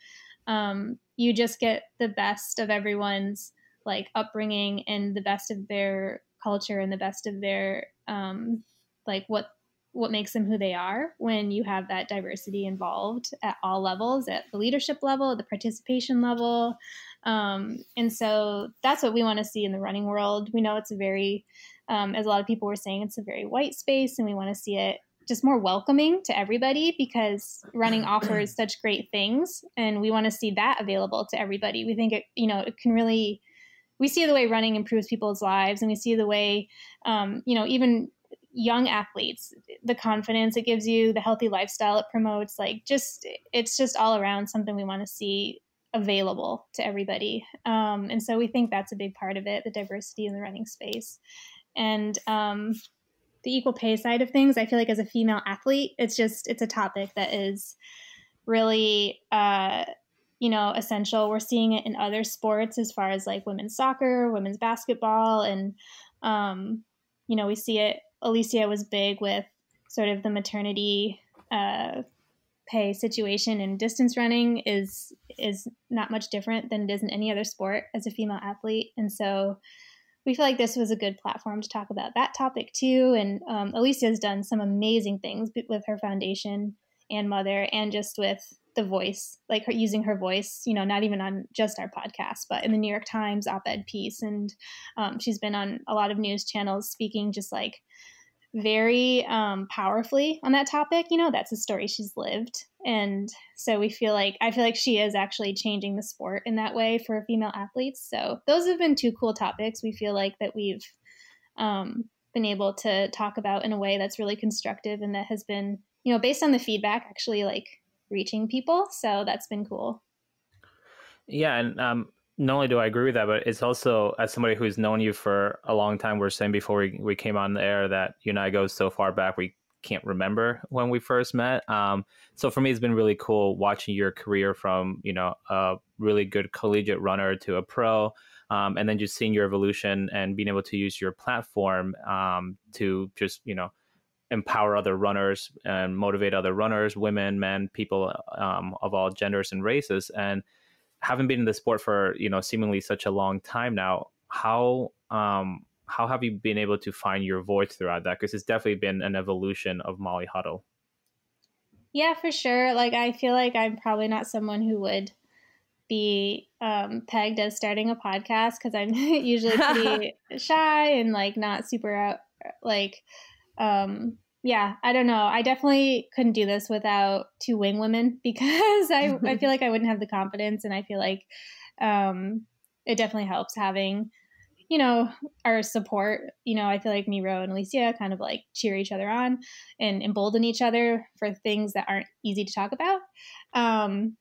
um, you just get the best of everyone's like upbringing and the best of their culture and the best of their um, like what what makes them who they are when you have that diversity involved at all levels at the leadership level the participation level. Um, and so that's what we want to see in the running world. We know it's a very um, as a lot of people were saying it's a very white space and we want to see it just more welcoming to everybody because running <clears throat> offers such great things and we want to see that available to everybody. We think it you know it can really we see the way running improves people's lives and we see the way um, you know even young athletes the confidence it gives you the healthy lifestyle it promotes like just it's just all around something we want to see available to everybody. Um, and so we think that's a big part of it the diversity in the running space. And um, the equal pay side of things i feel like as a female athlete it's just it's a topic that is really uh, you know essential. We're seeing it in other sports as far as like women's soccer women's basketball and um, you know we see it Alysia was big with sort of the maternity uh, pay situation and distance running is is not much different than it is in any other sport as a female athlete, and so we feel like this was a good platform to talk about that topic too. And um, Alysia has done some amazing things with her foundation and mother, and just with the voice, like her using her voice, you know, not even on just our podcast, but in the New York Times op ed piece. And um, she's been on a lot of news channels speaking just like very um, powerfully on that topic. You know, that's a story she's lived. And so we feel like, I feel like she is actually changing the sport in that way for female athletes. So those have been two cool topics we feel like that we've um, been able to talk about in a way that's really constructive and that has been, you know, based on the feedback, actually like reaching people. So that's been cool. Yeah, and um, not only do I agree with that, but it's also as somebody who's known you for a long time. We are saying before we, we came on the air that you and I go so far back we can't remember when we first met. Um, so for me, it's been really cool watching your career from you know a really good collegiate runner to a pro, um, and then just seeing your evolution and being able to use your platform um, to just you know empower other runners and motivate other runners, women, men, people um, of all genders and races, and having been in the sport for you know seemingly such a long time now, how um, how have you been able to find your voice throughout that? Because it's definitely been an evolution of Molly Huddle. Yeah, for sure. Like I feel like I'm probably not someone who would be um, pegged as starting a podcast because I'm <laughs> usually pretty <laughs> shy and like not super out like um yeah i don't know i definitely couldn't do this without two wing women <laughs> because i i feel <laughs> like i wouldn't have the confidence and i feel like um it definitely helps having you know our support you know i feel like miro and alysia kind of like cheer each other on and embolden each other for things that aren't easy to talk about um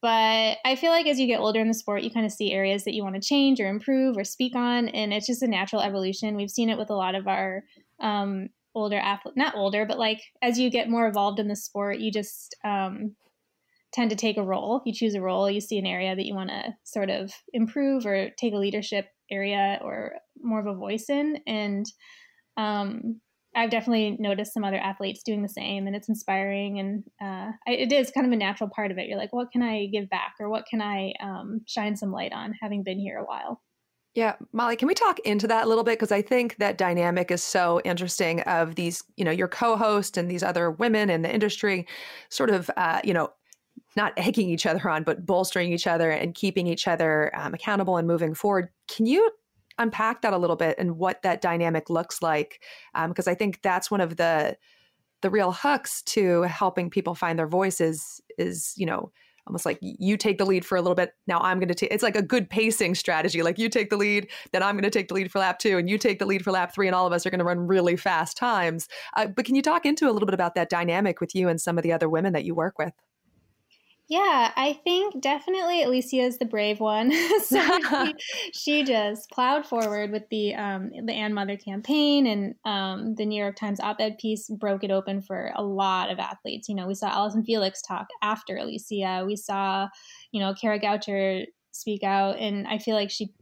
but I feel like as you get older in the sport, you kind of see areas that you want to change or improve or speak on. And it's just a natural evolution. We've seen it with a lot of our um, older athlete, not older, but like as you get more involved in the sport, you just um, tend to take a role. You choose a role, you see an area that you want to sort of improve or take a leadership area or more of a voice in. And um, I've definitely noticed some other athletes doing the same, and it's inspiring. And uh, it is kind of a natural part of it. You're like, what can I give back, or what can I um, shine some light on, having been here a while. Yeah, Molly, can we talk into that a little bit? Because I think that dynamic is so interesting of these, you know, your co host and these other women in the industry sort of, uh, you know, not egging each other on, but bolstering each other and keeping each other um, accountable and moving forward. Can you unpack that a little bit and what that dynamic looks like because um, i think that's one of the the real hooks to helping people find their voices is you know almost like you take the lead for a little bit now i'm going to take it's like a good pacing strategy like you take the lead then i'm going to take the lead for lap two and you take the lead for lap three and all of us are going to run really fast times. Uh, but can you talk into a little bit about that dynamic with you and some of the other women that you work with yeah, I think definitely Alysia is the brave one. <laughs> so she, <laughs> she, just plowed forward with the um, the &Mother campaign, and um, the New York Times op-ed piece broke it open for a lot of athletes. You know, we saw Allyson Felix talk after Alysia. We saw, you know, Kara Goucher speak out, and I feel like she,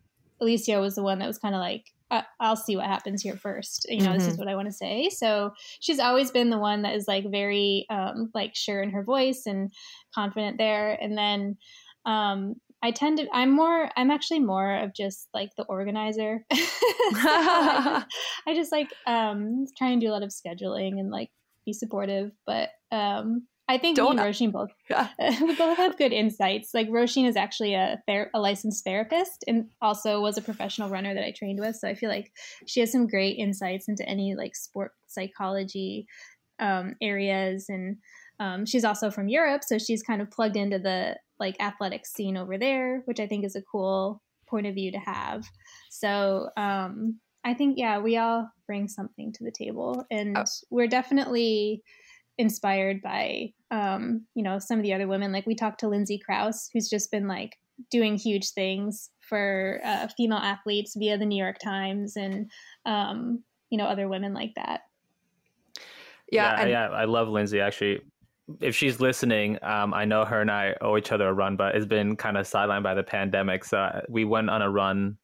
Alysia was the one that was kind of like, I'll see what happens here first. You know, mm-hmm. this is mm-hmm. what I want to say. So she's always been the one that is like very um, like sure in her voice and confident there. And then um, I tend to I'm more I'm actually more of just like the organizer. <laughs> so I, just, <laughs> I, just, like um, try and do a lot of scheduling and like be supportive, but um, I think Don't, me and Roisin both <laughs> yeah. <laughs> we both have good insights. Like Roisin is actually a ther- a licensed therapist and also was a professional runner that I trained with. So I feel like she has some great insights into any like sport psychology um, areas, and um, she's also from Europe, so she's kind of plugged into the like athletic scene over there, which I think is a cool point of view to have. So um, I think yeah, we all bring something to the table, and oh. we're definitely inspired by um, you know some of the other women. Like we talked to Lindsay Crouse, who's just been like doing huge things for uh, female athletes via the New York Times and um, you know other women like that. Yeah, yeah, and- yeah, I love Lindsay. Actually, if she's listening, um, I know her and I owe each other a run, but it's been kind of sidelined by the pandemic. So uh, we went on a run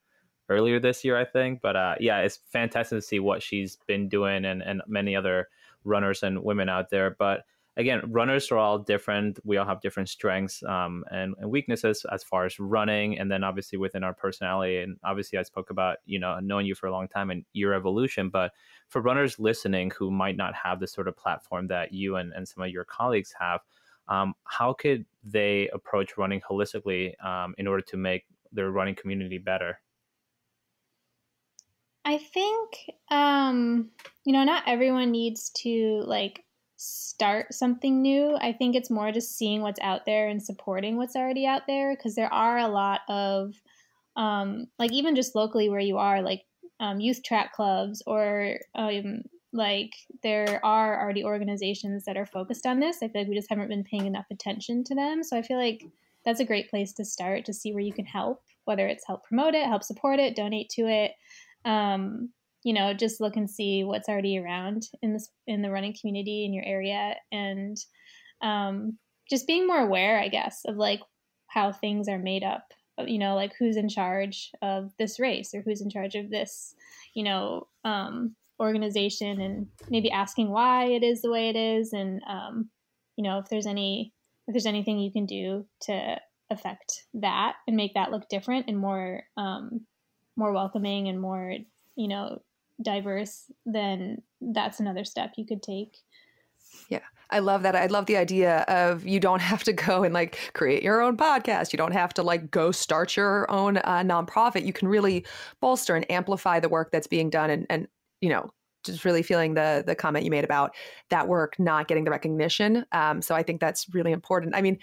earlier this year, I think. But uh, yeah, it's fantastic to see what she's been doing and, and many other runners and women out there. But again, runners are all different. We all have different strengths um, and, and, weaknesses as far as running, and then obviously within our personality. And obviously, I spoke about you know knowing you for a long time and your evolution. But for runners listening who might not have the sort of platform that you and, and some of your colleagues have, um, how could they approach running holistically um, in order to make their running community better? I think um, you know not everyone needs to like start something new. I think it's more just seeing what's out there and supporting what's already out there because there are a lot of um, like even just locally where you are like um, youth track clubs or um, like there are already organizations that are focused on this. I feel like we just haven't been paying enough attention to them. So I feel like that's a great place to start to see where you can help, whether it's help promote it, help support it, donate to it um, you know, just look and see what's already around in this in the running community in your area, and um, just being more aware, I guess, of like how things are made up. You know, like who's in charge of this race or who's in charge of this, you know, um, organization, and maybe asking why it is the way it is, and um, you know, if there's any if there's anything you can do to affect that and make that look different and more um, more welcoming and more you know diverse, then that's another step you could take. Yeah. I love that. I love the idea of you don't <laughs> have to go and like create your own podcast. You don't have to like go start your own uh, nonprofit. You can really bolster and amplify the work that's being done and, and you know, just really feeling the the comment you made about that work not getting the recognition. Um, so I think that's really important. I mean,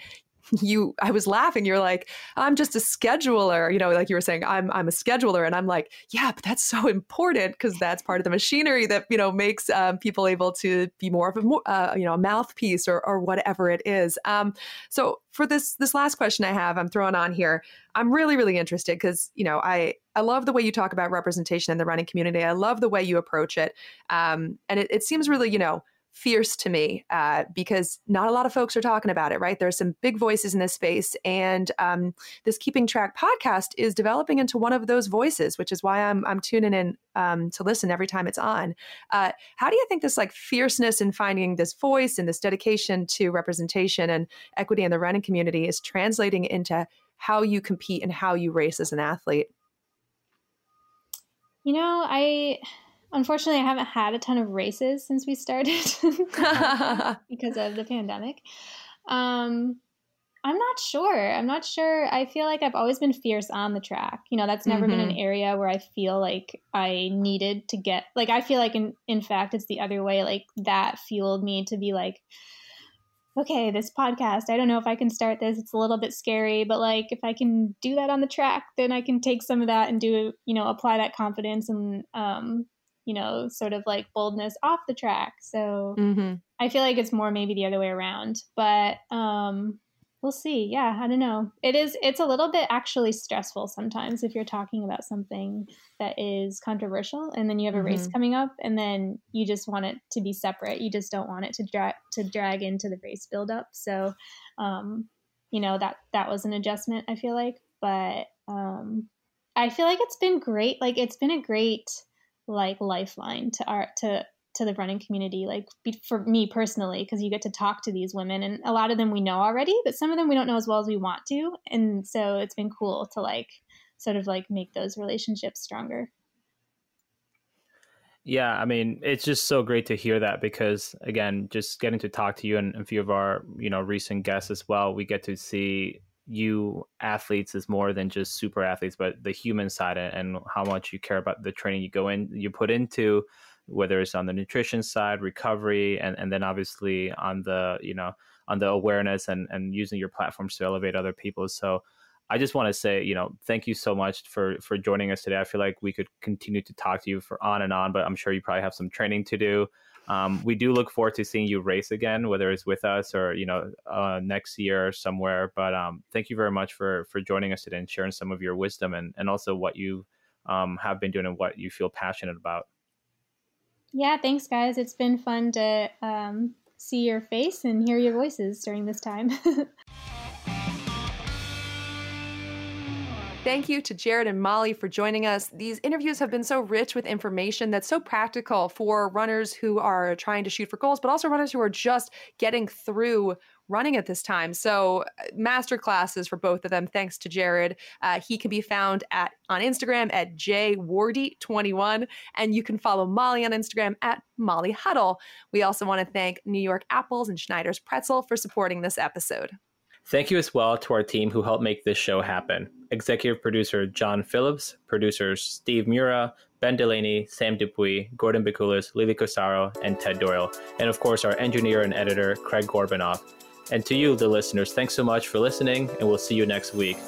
you i was laughing you're like i'm just a scheduler you know like you were saying i'm i'm a scheduler and i'm like yeah but that's so important because that's part of the machinery that you know makes um, people able to be more of a uh, you know a mouthpiece or, or whatever it is. Um, so for this this last question i have i'm throwing on here i'm really really interested because you know i i love the way you talk about representation in the running community i love the way you approach it um, and it, it seems really you know fierce to me uh, because not a lot of folks are talking about it, right? There's some big voices in this space. And um, this Keeping Track podcast is developing into one of those voices, which is why I'm, I'm tuning in um, to listen every time it's on. Uh, how do you think this like fierceness in finding this voice and this dedication to representation and equity in the running community is translating into how you compete and how you race as an athlete? You know, I Unfortunately, I haven't had a ton of races since we started <laughs> <laughs> because of the pandemic. Um, I'm not sure. I'm not sure. I feel like I've always been fierce on the track. You know, that's never mm-hmm. been an mm-hmm. area where I feel like I needed to get like I feel like in in fact it's the other way. Like that fueled me to be like, okay, this podcast, I don't know if I can start this. It's a little bit scary, but like if I can do that on the track, then I can take some of that and do, you know, apply that confidence and um you know, sort of like boldness off the track. So mm-hmm. I feel like it's more maybe the other way around, but um, we'll see. Yeah, I don't know. It is. It's a little bit actually stressful sometimes if you're talking about something that is controversial, and then you have a mm-hmm. race coming up, and then you just want it to be separate. You just don't want it to drag to drag into the race buildup. So, um, you know that that was an adjustment. I feel like, but um, I feel like it's been great. Like it's been a great like lifeline to art to to the running community like for me personally because you get to talk to these women and a lot of them we know already but some of them we don't know as well as we want to and so it's been cool to like sort of like make those relationships stronger. Yeah i mean it's just so great to hear that because again just getting to talk to you and a few of our you know recent guests as well we get to see you athletes is more than just super athletes, but the human side and how much you care about the training you go in, you put into, whether it's on the nutrition side, recovery, and, and then obviously on the, you know, on the awareness and, and using your platforms to elevate other people. So I just want to say, you know, thank you so much for for joining us today. I feel like we could continue to talk to you for on and on, but I'm sure you probably have some training to do. Um, we do look forward to seeing you race again, whether it's with us or you know uh, next year somewhere. But um, thank you very much for for joining us today and sharing some of your wisdom and and also what you um, have been doing and what you feel passionate about. Yeah, thanks, guys. It's been fun to um, see your face and hear your voices during this time. <laughs> Thank you to Jared and Molly for joining us. These interviews have been so rich with information that's so practical for runners who are trying to shoot for goals, but also runners who are just getting through running at this time. So, uh, master classes for both of them. Thanks to Jared. Uh, he can be found at on Instagram at jwardy21, and you can follow Molly on Instagram at Molly Huddle. We also want to thank New York Apples and Schneider's Pretzel for supporting this episode. Thank you as well to our team who helped make this show happen. Executive producer John Phillips, producers Steve Mura, Ben Delaney, Sam Dupuy, Gordon Bikulis, Lily Cosaro, and Ted Doyle. And of course, our engineer and editor, Craig Gorbanoff. And to you, the listeners, thanks so much for listening, and we'll see you next week.